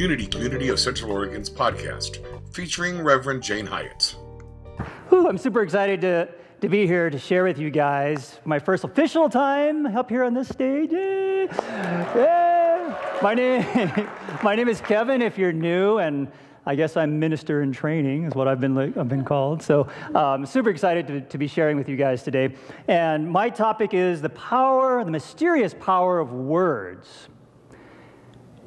Unity Community of Central Oregon's podcast, featuring Reverend Jane Hyatt. Whew, I'm super excited to, to be here to share with you guys my first official time up here on this stage. Yay! My, name, my name is Kevin, if you're new, and I guess I'm minister in training, is what I've been, I've been called. So I'm um, super excited to, to be sharing with you guys today. And my topic is the power, the mysterious power of words.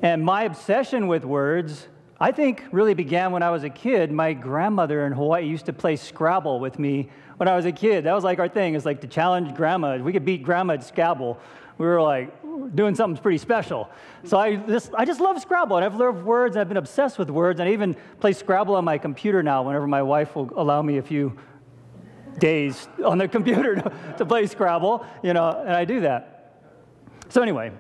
And my obsession with words, I think, really began when I was a kid. My grandmother in Hawaii used to play Scrabble with me when I was a kid. That was like our thing, It's like to challenge grandma. We could beat grandma at Scrabble. We were like doing something pretty special. So I just, I just love Scrabble, and I've loved words, and I've been obsessed with words, and I even play Scrabble on my computer now whenever my wife will allow me a few days on the computer to, to play Scrabble, you know, and I do that. So anyway,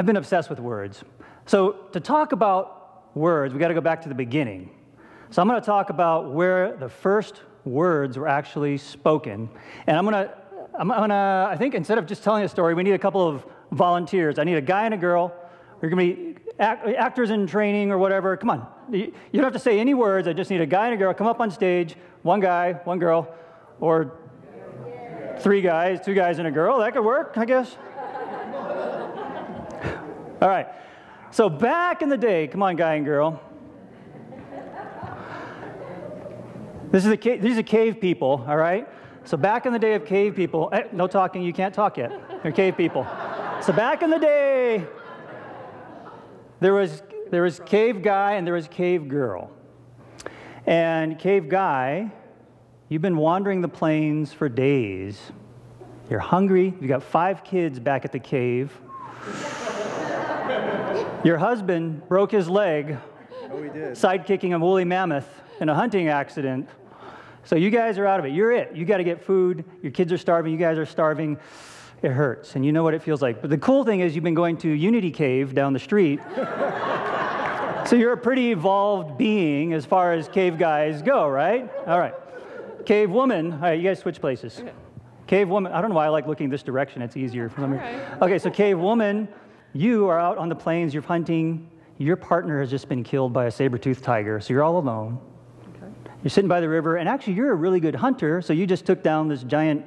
I've been obsessed with words. So, to talk about words, we got to go back to the beginning. So, I'm going to talk about where the first words were actually spoken. And I'm going to, I'm going to, I think instead of just telling a story, we need a couple of volunteers. I need a guy and a girl. We're going to be act, actors in training or whatever. Come on. You don't have to say any words. I just need a guy and a girl. Come up on stage. One guy, one girl, or three guys, two guys and a girl. That could work, I guess. All right. So back in the day, come on, guy and girl. This is the cave, these are cave people, all right? So back in the day of cave people, eh, no talking, you can't talk yet. They're cave people. So back in the day, there was there was cave guy and there was cave girl. And cave guy, you've been wandering the plains for days. You're hungry. you've got five kids back at the cave. Your husband broke his leg oh, he did. sidekicking a woolly mammoth in a hunting accident. So you guys are out of it. You're it. You got to get food. Your kids are starving. You guys are starving. It hurts, and you know what it feels like. But the cool thing is, you've been going to Unity Cave down the street. so you're a pretty evolved being as far as cave guys go, right? All right. Cave woman. All right, you guys switch places. Okay. Cave woman. I don't know why I like looking this direction. It's easier for some reason. Okay, so cave woman you are out on the plains, you're hunting, your partner has just been killed by a saber-toothed tiger, so you're all alone. Okay. You're sitting by the river, and actually, you're a really good hunter, so you just took down this giant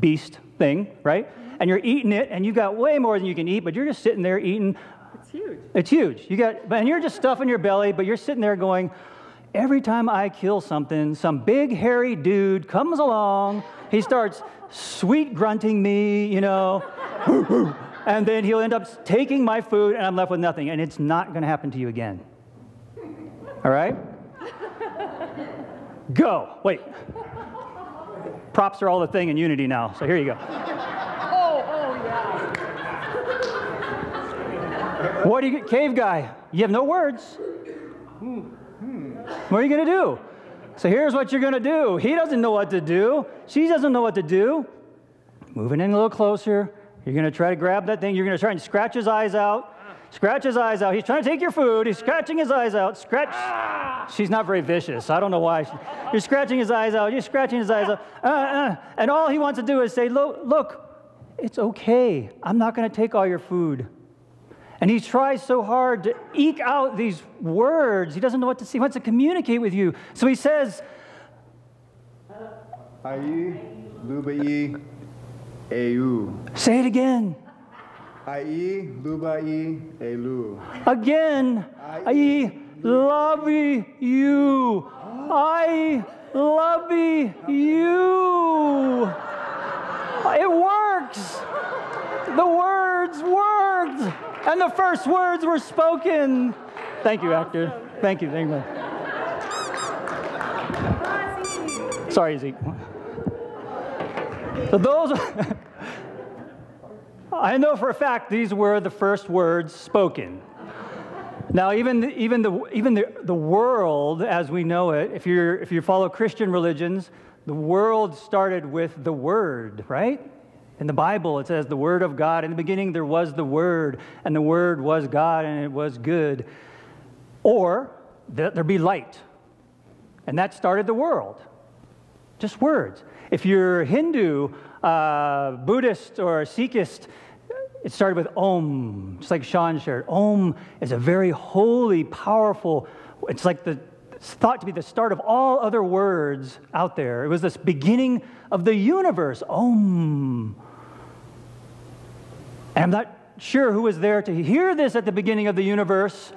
beast thing, right? Mm-hmm. And you're eating it, and you've got way more than you can eat, but you're just sitting there eating. It's huge. It's huge. You got, and you're just stuffing your belly, but you're sitting there going, every time I kill something, some big hairy dude comes along. He starts sweet grunting me, you know and then he'll end up taking my food, and I'm left with nothing. And it's not going to happen to you again. All right? Go. Wait. Props are all the thing in Unity now, so here you go. Oh, oh, yeah. What do you cave guy? You have no words. What are you going to do? So here's what you're going to do. He doesn't know what to do. She doesn't know what to do. Moving in a little closer. You're going to try to grab that thing. You're going to try and scratch his eyes out. Scratch his eyes out. He's trying to take your food. He's scratching his eyes out. Scratch. She's not very vicious. I don't know why. You're scratching his eyes out. You're scratching his eyes out. Uh, uh. And all he wants to do is say, look, look it's okay. I'm not going to take all your food. And he tries so hard to eke out these words. He doesn't know what to say. He wants to communicate with you. So he says, Ai, lubai, Eu. Say it again. Ai, lubai, elu. Again. I love you. I love you. It works. The words worked. And the first words were spoken. Thank you, actor. Thank you. Thank you. Sorry, Zeke. So those, I know for a fact these were the first words spoken. Now, even, even, the, even the, the world as we know it, if, you're, if you follow Christian religions, the world started with the Word, right? In the Bible, it says the Word of God. In the beginning, there was the Word, and the Word was God, and it was good. Or that there be light. And that started the world. Just words. If you're Hindu, uh, Buddhist, or Sikhist, it started with Om, just like Sean shared. Om is a very holy, powerful, it's like the it's thought to be the start of all other words out there. It was this beginning of the universe. Om. And I'm not sure who was there to hear this at the beginning of the universe,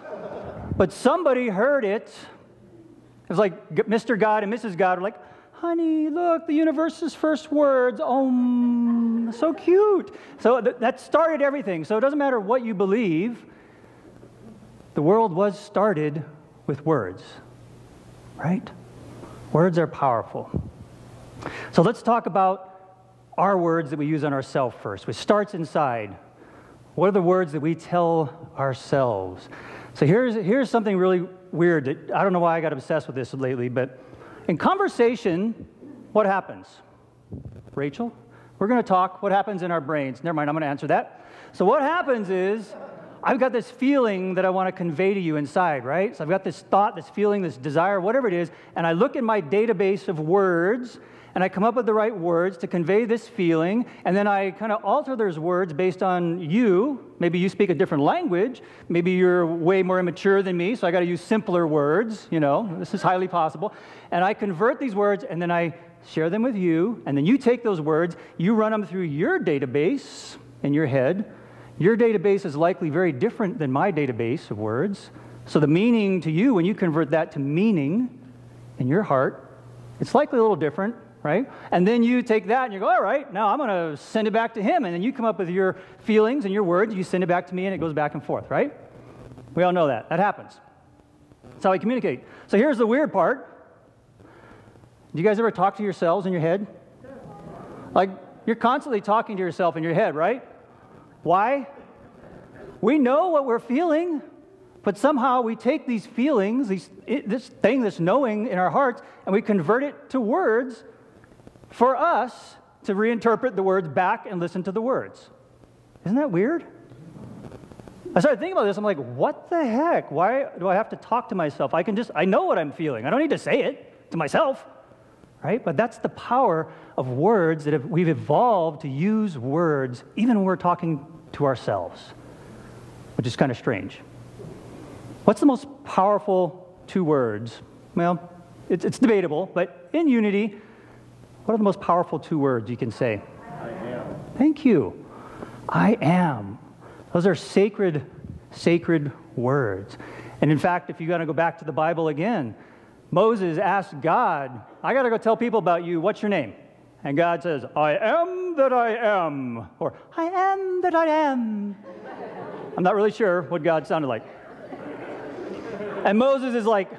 but somebody heard it. It was like Mr. God and Mrs. God were like, honey, look, the universe's first words, om, so cute. So th- that started everything. So it doesn't matter what you believe, the world was started with words, right? Words are powerful. So let's talk about our words that we use on ourselves first, which starts inside. What are the words that we tell ourselves? So here's, here's something really weird that I don't know why I got obsessed with this lately, but in conversation, what happens? Rachel, we're going to talk what happens in our brains. Never mind, I'm going to answer that. So, what happens is I've got this feeling that I want to convey to you inside, right? So, I've got this thought, this feeling, this desire, whatever it is, and I look in my database of words and I come up with the right words to convey this feeling, and then I kind of alter those words based on you. Maybe you speak a different language. Maybe you're way more immature than me, so I got to use simpler words. You know, this is highly possible. And I convert these words, and then I share them with you, and then you take those words, you run them through your database in your head. Your database is likely very different than my database of words. So the meaning to you, when you convert that to meaning in your heart, it's likely a little different right? And then you take that and you go, all right, now I'm going to send it back to him. And then you come up with your feelings and your words, you send it back to me, and it goes back and forth, right? We all know that. That happens. That's how we communicate. So here's the weird part. Do you guys ever talk to yourselves in your head? Like, you're constantly talking to yourself in your head, right? Why? We know what we're feeling. But somehow we take these feelings, these, this thing, this knowing in our hearts, and we convert it to words for us to reinterpret the words back and listen to the words. Isn't that weird? I started thinking about this. I'm like, what the heck? Why do I have to talk to myself? I can just, I know what I'm feeling. I don't need to say it to myself, right? But that's the power of words that we've evolved to use words even when we're talking to ourselves, which is kind of strange. What's the most powerful two words? Well, it's, it's debatable, but in unity, what are the most powerful two words you can say? I am. Thank you. I am. Those are sacred, sacred words. And in fact, if you got to go back to the Bible again, Moses asked God, I got to go tell people about you. What's your name? And God says, I am that I am. Or, I am that I am. I'm not really sure what God sounded like. And Moses is like,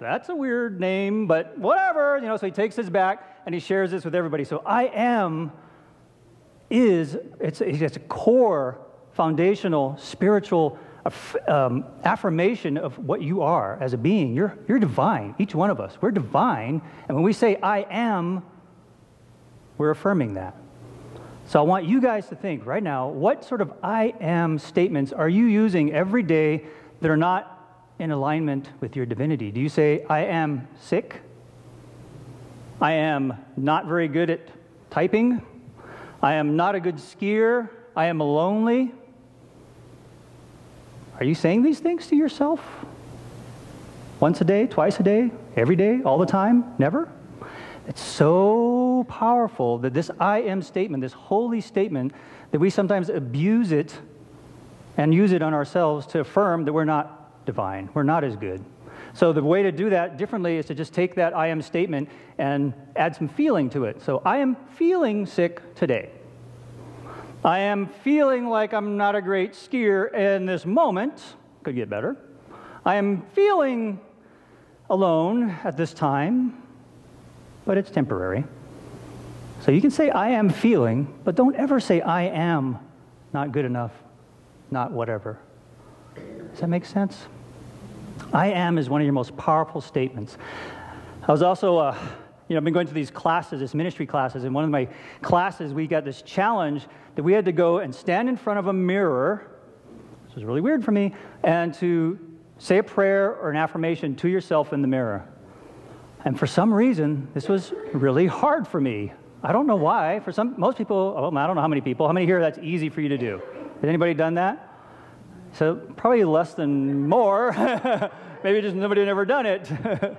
that's a weird name, but whatever. You know, so he takes his back and he shares this with everybody. So I am is, it's, it's a core, foundational, spiritual um, affirmation of what you are as a being. You're, you're divine, each one of us. We're divine. And when we say I am, we're affirming that. So I want you guys to think right now what sort of I am statements are you using every day that are not in alignment with your divinity? Do you say, I am sick? I am not very good at typing. I am not a good skier. I am lonely. Are you saying these things to yourself? Once a day, twice a day, every day, all the time? Never? It's so powerful that this I am statement, this holy statement, that we sometimes abuse it and use it on ourselves to affirm that we're not divine, we're not as good. So the way to do that differently is to just take that I am statement and add some feeling to it. So I am feeling sick today. I am feeling like I'm not a great skier in this moment. Could get better. I am feeling alone at this time, but it's temporary. So you can say, I am feeling, but don't ever say, I am not good enough, not whatever. Does that make sense? I am is one of your most powerful statements. I was also, uh, you know, I've been going to these classes, these ministry classes. In one of my classes, we got this challenge that we had to go and stand in front of a mirror. This was really weird for me, and to say a prayer or an affirmation to yourself in the mirror. And for some reason, this was really hard for me. I don't know why. For some, most people, well, I don't know how many people, how many here that's easy for you to do? Has anybody done that? So probably less than more. Maybe just nobody had ever done it.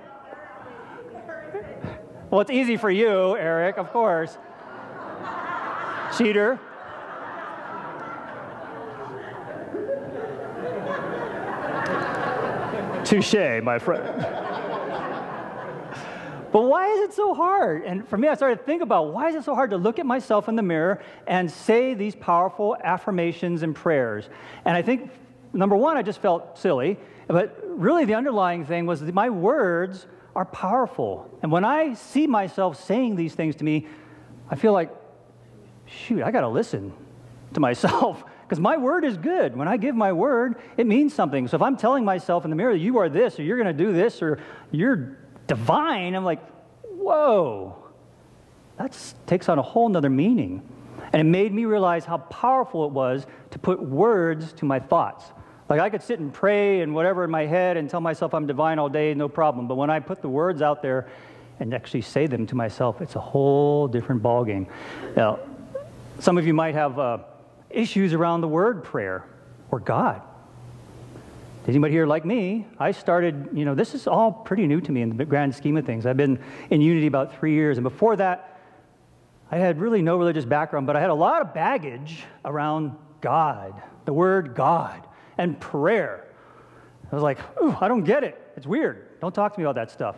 well, it's easy for you, Eric, of course. Cheater. Touche, my friend. But why is it so hard? And for me, I started to think about why is it so hard to look at myself in the mirror and say these powerful affirmations and prayers? And I think, number one, I just felt silly. But really, the underlying thing was that my words are powerful. And when I see myself saying these things to me, I feel like, shoot, I got to listen to myself because my word is good. When I give my word, it means something. So if I'm telling myself in the mirror, you are this, or you're going to do this, or you're divine, I'm like, whoa, that takes on a whole nother meaning. And it made me realize how powerful it was to put words to my thoughts. Like I could sit and pray and whatever in my head and tell myself I'm divine all day, no problem. But when I put the words out there and actually say them to myself, it's a whole different ballgame. Now, some of you might have uh, issues around the word prayer or God. Anybody here like me? I started, you know, this is all pretty new to me in the grand scheme of things. I've been in Unity about three years, and before that, I had really no religious background, but I had a lot of baggage around God, the word God, and prayer. I was like, ooh, I don't get it. It's weird. Don't talk to me about that stuff.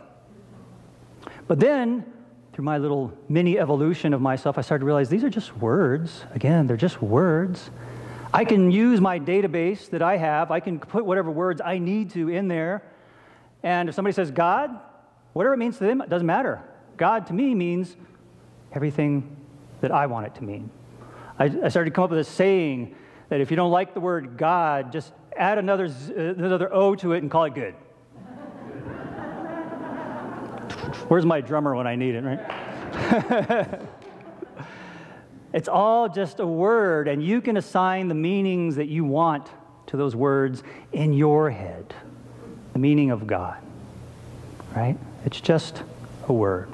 But then, through my little mini evolution of myself, I started to realize these are just words. Again, they're just words. I can use my database that I have, I can put whatever words I need to in there. And if somebody says God, whatever it means to them, it doesn't matter. God to me means everything that I want it to mean. I, I started to come up with a saying that if you don't like the word God, just add another, uh, another O to it and call it good. Where's my drummer when I need it, right? It's all just a word, and you can assign the meanings that you want to those words in your head. The meaning of God, right? It's just a word.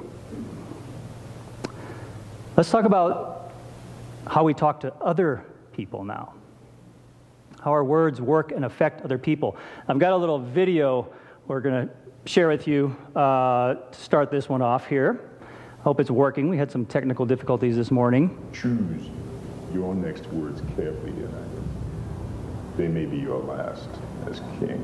Let's talk about how we talk to other people now. How our words work and affect other people. I've got a little video we're going to share with you uh, to start this one off here. Hope it's working. We had some technical difficulties this morning. Choose your next words carefully tonight. They may be your last as king.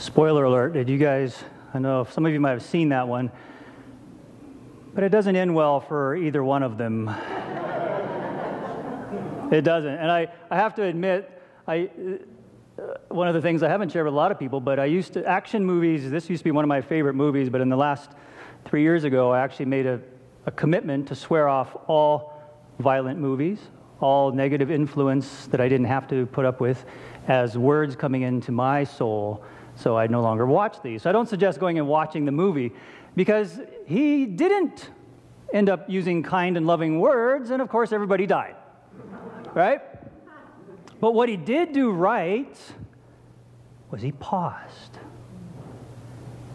Spoiler alert, did you guys? I know some of you might have seen that one, but it doesn't end well for either one of them. it doesn't. And I, I have to admit, I, uh, one of the things I haven't shared with a lot of people, but I used to, action movies, this used to be one of my favorite movies, but in the last three years ago, I actually made a, a commitment to swear off all violent movies, all negative influence that I didn't have to put up with as words coming into my soul, so I no longer watch these. So I don't suggest going and watching the movie because he didn't end up using kind and loving words, and of course, everybody died. Right? But what he did do right was he paused.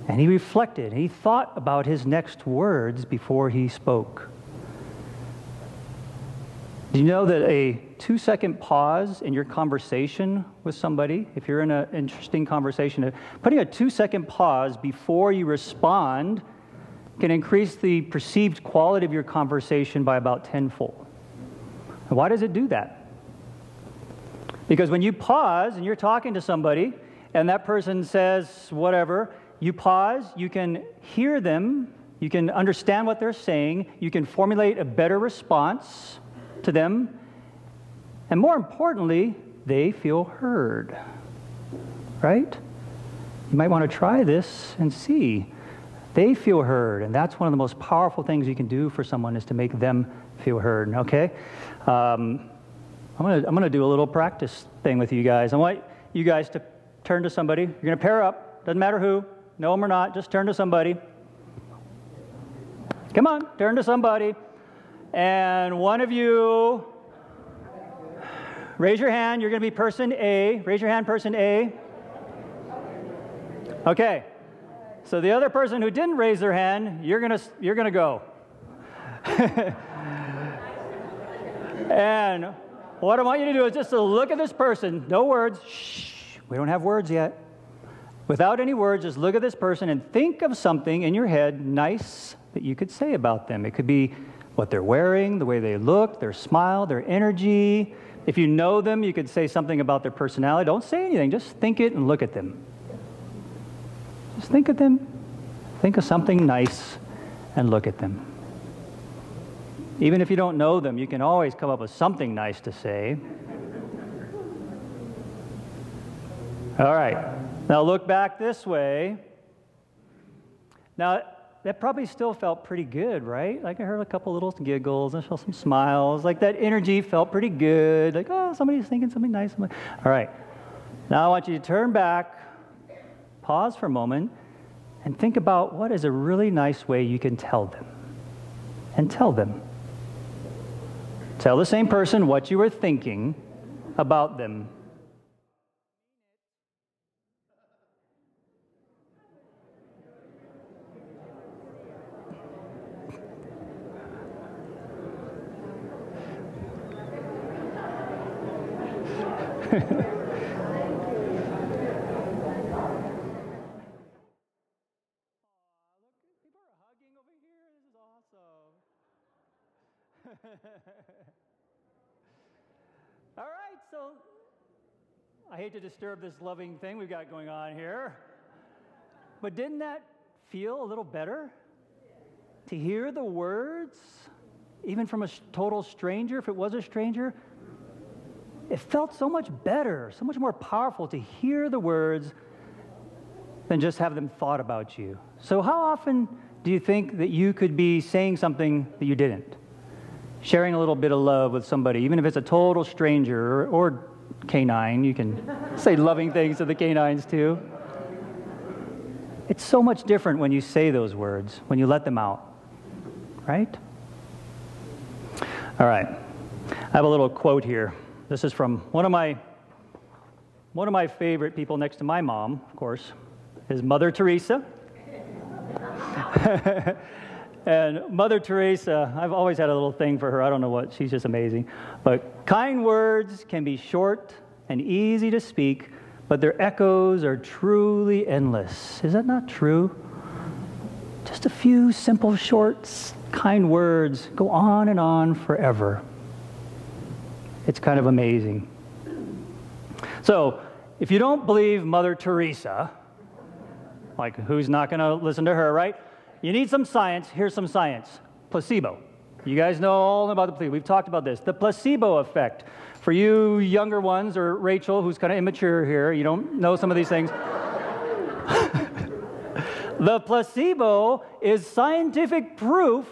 And he reflected. And he thought about his next words before he spoke. Do you know that a two second pause in your conversation with somebody, if you're in an interesting conversation, uh, putting a two second pause before you respond can increase the perceived quality of your conversation by about tenfold. Why does it do that? Because when you pause and you're talking to somebody and that person says whatever, you pause, you can hear them, you can understand what they're saying, you can formulate a better response to them, And more importantly, they feel heard. Right? You might want to try this and see. They feel heard, and that's one of the most powerful things you can do for someone is to make them feel heard. Okay? Um, I'm going to I'm going to do a little practice thing with you guys. I want you guys to turn to somebody. You're going to pair up. Doesn't matter who. Know them or not. Just turn to somebody. Come on, turn to somebody. And one of you, raise your hand. You're going to be person A. Raise your hand, person A. Okay. So the other person who didn't raise their hand, you're going to you're going to go. and what I want you to do is just to look at this person, no words. Shh, we don't have words yet. Without any words, just look at this person and think of something in your head nice that you could say about them. It could be what they're wearing, the way they look, their smile, their energy. If you know them, you could say something about their personality. Don't say anything, just think it and look at them. Just think of them, think of something nice and look at them. Even if you don't know them, you can always come up with something nice to say. All right. Now look back this way. Now, that probably still felt pretty good, right? Like I heard a couple little giggles, I saw some smiles. Like that energy felt pretty good. Like, oh, somebody's thinking something nice. All right. Now I want you to turn back, pause for a moment, and think about what is a really nice way you can tell them. And tell them. Tell the same person what you were thinking about them. All right, so I hate to disturb this loving thing we've got going on here, but didn't that feel a little better? To hear the words, even from a total stranger, if it was a stranger, it felt so much better, so much more powerful to hear the words than just have them thought about you. So, how often do you think that you could be saying something that you didn't? Sharing a little bit of love with somebody, even if it's a total stranger or, or canine, you can say loving things to the canines too. It's so much different when you say those words, when you let them out, right? All right, I have a little quote here. This is from one of my one of my favorite people next to my mom, of course, is Mother Teresa. and Mother Teresa, I've always had a little thing for her. I don't know what, she's just amazing. But kind words can be short and easy to speak, but their echoes are truly endless. Is that not true? Just a few simple, short, kind words go on and on forever. It's kind of amazing. So, if you don't believe Mother Teresa, like who's not going to listen to her, right? You need some science. Here's some science placebo. You guys know all about the placebo. We've talked about this. The placebo effect. For you younger ones, or Rachel, who's kind of immature here, you don't know some of these things. the placebo is scientific proof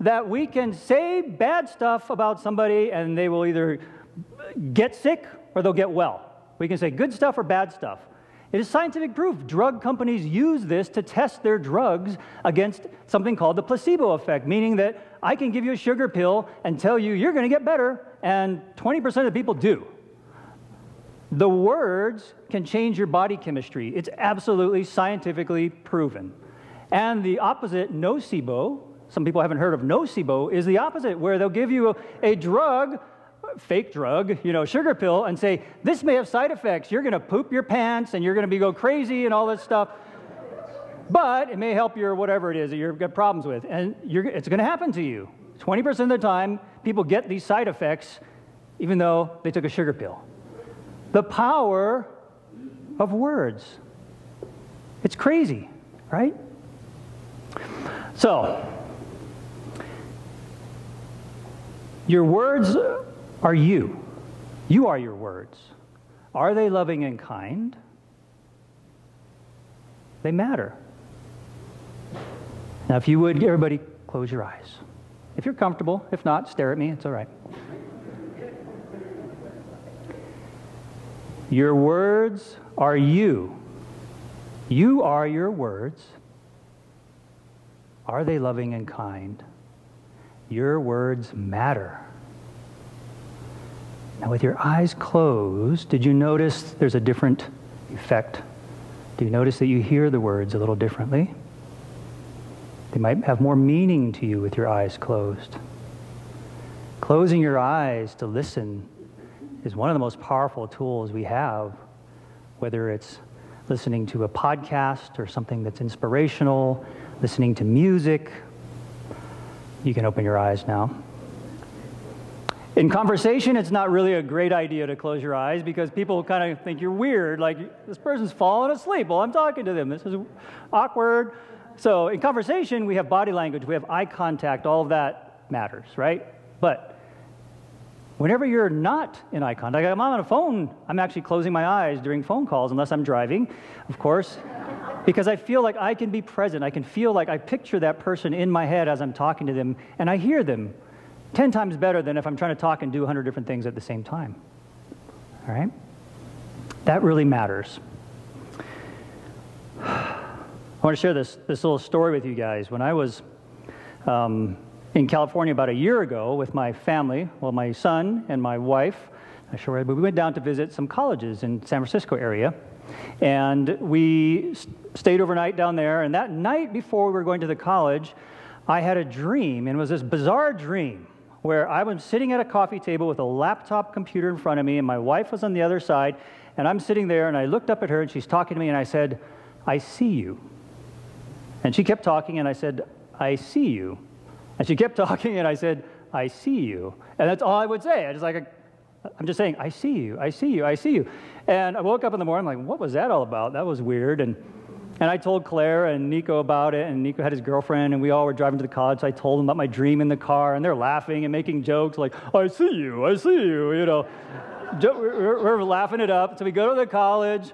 that we can say bad stuff about somebody and they will either get sick or they'll get well. We can say good stuff or bad stuff. It is scientific proof. Drug companies use this to test their drugs against something called the placebo effect, meaning that I can give you a sugar pill and tell you you're going to get better, and 20% of people do. The words can change your body chemistry. It's absolutely scientifically proven. And the opposite, nocebo, some people haven't heard of nocebo, is the opposite, where they'll give you a, a drug fake drug, you know, sugar pill, and say, this may have side effects. You're going to poop your pants and you're going to be go crazy and all this stuff. But it may help your whatever it is that you've got problems with. And it's going to happen to you. 20% of the time, people get these side effects even though they took a sugar pill. The power of words. It's crazy, right? So, your words are you. You are your words. Are they loving and kind? They matter. Now, if you would, everybody close your eyes. If you're comfortable, if not, stare at me, it's all right. Your words are you. You are your words. Are they loving and kind? Your words matter. Now, with your eyes closed, did you notice there's a different effect? Do you notice that you hear the words a little differently? They might have more meaning to you with your eyes closed. Closing your eyes to listen is one of the most powerful tools we have, whether it's listening to a podcast or something that's inspirational, listening to music. You can open your eyes now. In conversation, it's not really a great idea to close your eyes because people kind of think you're weird. Like, this person's falling asleep while I'm talking to them. This is awkward. So, in conversation, we have body language, we have eye contact, all of that matters, right? But whenever you're not in eye contact, I'm on a phone, I'm actually closing my eyes during phone calls, unless I'm driving, of course, because I feel like I can be present. I can feel like I picture that person in my head as I'm talking to them, and I hear them 10 times better than if I'm trying to talk and do 100 different things at the same time. All right? That really matters. I want to share this, this little story with you guys. When I was um, in California about a year ago with my family, well, my son and my wife, I sure, we went down to visit some colleges in San Francisco area. And we stayed overnight down there. And that night before we were going to the college, I had a dream. And it was this bizarre dream where I was sitting at a coffee table with a laptop computer in front of me, and my wife was on the other side. And I'm sitting there, and I looked up at her, and she's talking to me, and I said, I see you. And she kept talking, and I said, I see you. And she kept talking, and I said, I see you. And that's all I would say. I just like, I'm just saying, I see you, I see you, I see you. And I woke up in the morning, I'm like, what was that all about? That was weird. And, and I told Claire and Nico about it, and Nico had his girlfriend, and we all were driving to the college. So I told them about my dream in the car, and they're laughing and making jokes like, I see you, I see you, you know. we're, we're laughing it up. So we go to the college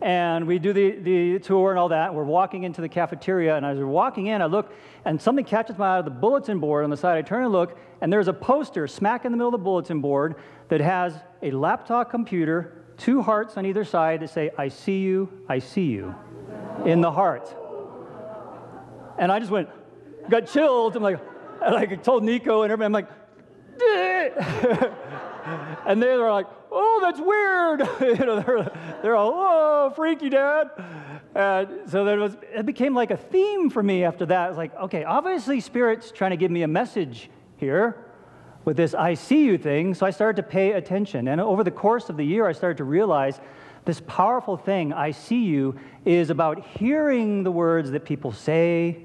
and we do the, the tour and all that. We're walking into the cafeteria, and as we're walking in, I look, and something catches my eye the bulletin board on the side. I turn and look, and there's a poster smack in the middle of the bulletin board that has a laptop computer, two hearts on either side that say, I see you, I see you, in the heart. And I just went, got chilled. I'm like, and I told Nico and everybody, I'm like, and they were like, oh, that's weird. you know, they're, they're all, oh, freaky dad. And so there was, it became like a theme for me after that. It's like, okay, obviously Spirit's trying to give me a message here with this I see you thing. So I started to pay attention. And over the course of the year, I started to realize this powerful thing, I see you, is about hearing the words that people say.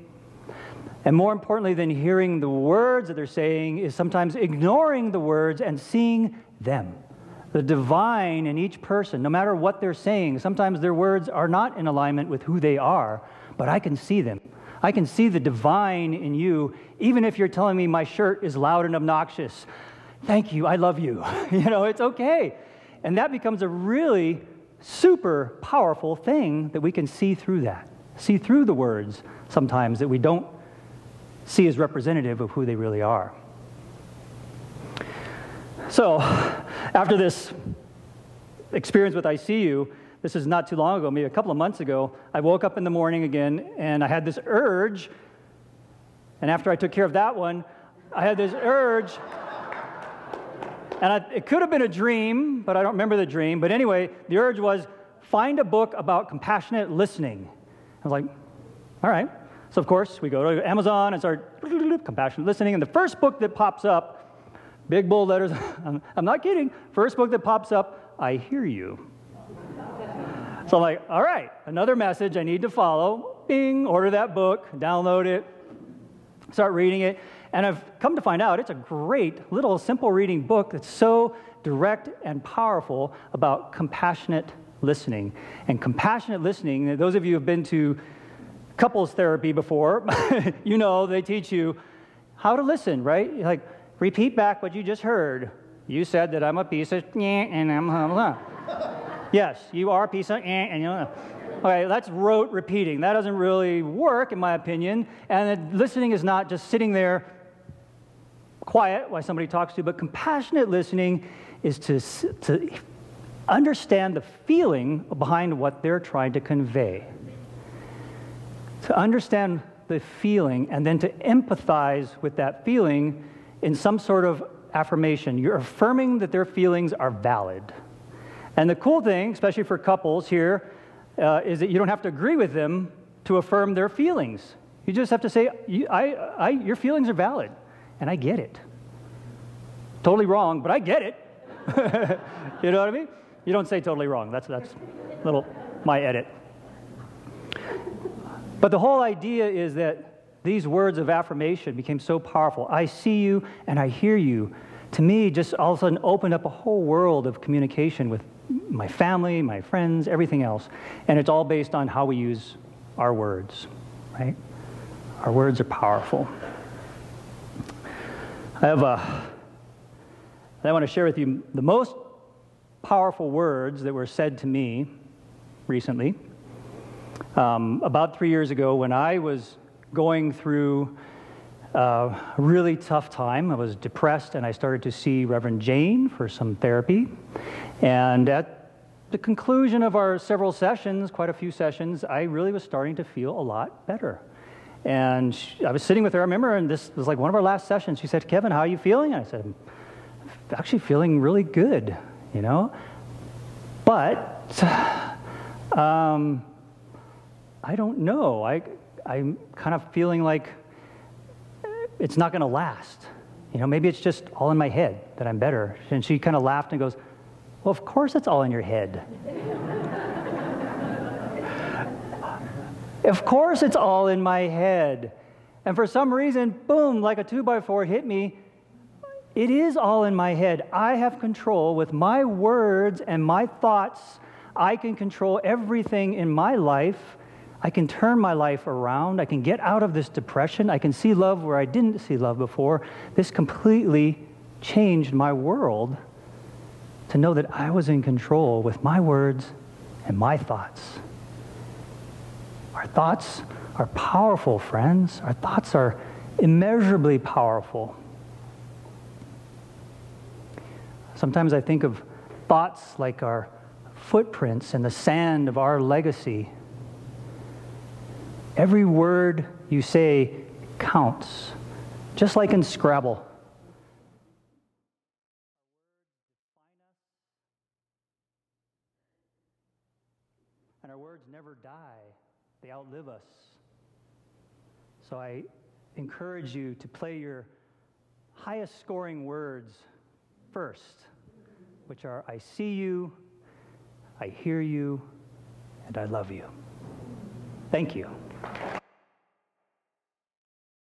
And more importantly than hearing the words that they're saying, is sometimes ignoring the words and seeing them the divine in each person, no matter what they're saying. Sometimes their words are not in alignment with who they are, but I can see them. I can see the divine in you, even if you're telling me my shirt is loud and obnoxious. Thank you, I love you. you know, it's okay. And that becomes a really super powerful thing that we can see through that, see through the words sometimes that we don't see as representative of who they really are. So, after this experience with ICU, this is not too long ago, maybe a couple of months ago, I woke up in the morning again and I had this urge. And after I took care of that one, I had this urge. And I, it could have been a dream, but I don't remember the dream. But anyway, the urge was find a book about compassionate listening. I was like, all right. So, of course, we go to Amazon and start compassionate listening. And the first book that pops up Big bold letters. I'm, I'm not kidding. First book that pops up, I hear you. So I'm like, all right, another message I need to follow. Bing, order that book, download it, start reading it. And I've come to find out it's a great little simple reading book that's so direct and powerful about compassionate listening. And compassionate listening, those of you who have been to couples therapy before, you know they teach you how to listen, right? Like, Repeat back what you just heard. You said that I'm a piece of and I'm blah, blah. Yes, you are a piece of and you know. Okay, that's rote repeating. That doesn't really work, in my opinion. And listening is not just sitting there quiet while somebody talks to you, but compassionate listening is to, to understand the feeling behind what they're trying to convey. To understand the feeling and then to empathize with that feeling in some sort of affirmation. You're affirming that their feelings are valid. And the cool thing, especially for couples here, uh, is that you don't have to agree with them to affirm their feelings. You just have to say, I, I, Your feelings are valid, and I get it. Totally wrong, but I get it. you know what I mean? You don't say totally wrong. That's, that's little my edit. But the whole idea is that these words of affirmation became so powerful. I see you and I hear you. To me, just all of a sudden opened up a whole world of communication with my family, my friends, everything else. And it's all based on how we use our words, right? Our words are powerful. I have a, I want to share with you the most powerful words that were said to me recently. Um, about three years ago, when I was going through a really tough time, I was depressed and I started to see Reverend Jane for some therapy. And at the conclusion of our several sessions, quite a few sessions, I really was starting to feel a lot better. And she, I was sitting with her, I remember, and this was like one of our last sessions. She said, Kevin, how are you feeling? And I said, I'm actually feeling really good, you know? But um, I don't know. I, I'm kind of feeling like it's not going to last. You know, maybe it's just all in my head that I'm better. And she kind of laughed and goes, Well, of course it's all in your head. of course it's all in my head. And for some reason, boom, like a two by four hit me. It is all in my head. I have control with my words and my thoughts. I can control everything in my life. I can turn my life around. I can get out of this depression. I can see love where I didn't see love before. This completely changed my world to know that I was in control with my words and my thoughts. Our thoughts are powerful, friends. Our thoughts are immeasurably powerful. Sometimes I think of thoughts like our footprints in the sand of our legacy. Every word you say counts, just like in Scrabble. And our words never die, outlive us. So I encourage you to play your highest scoring words first, which are I see you, I hear you, and I love you. Thank you.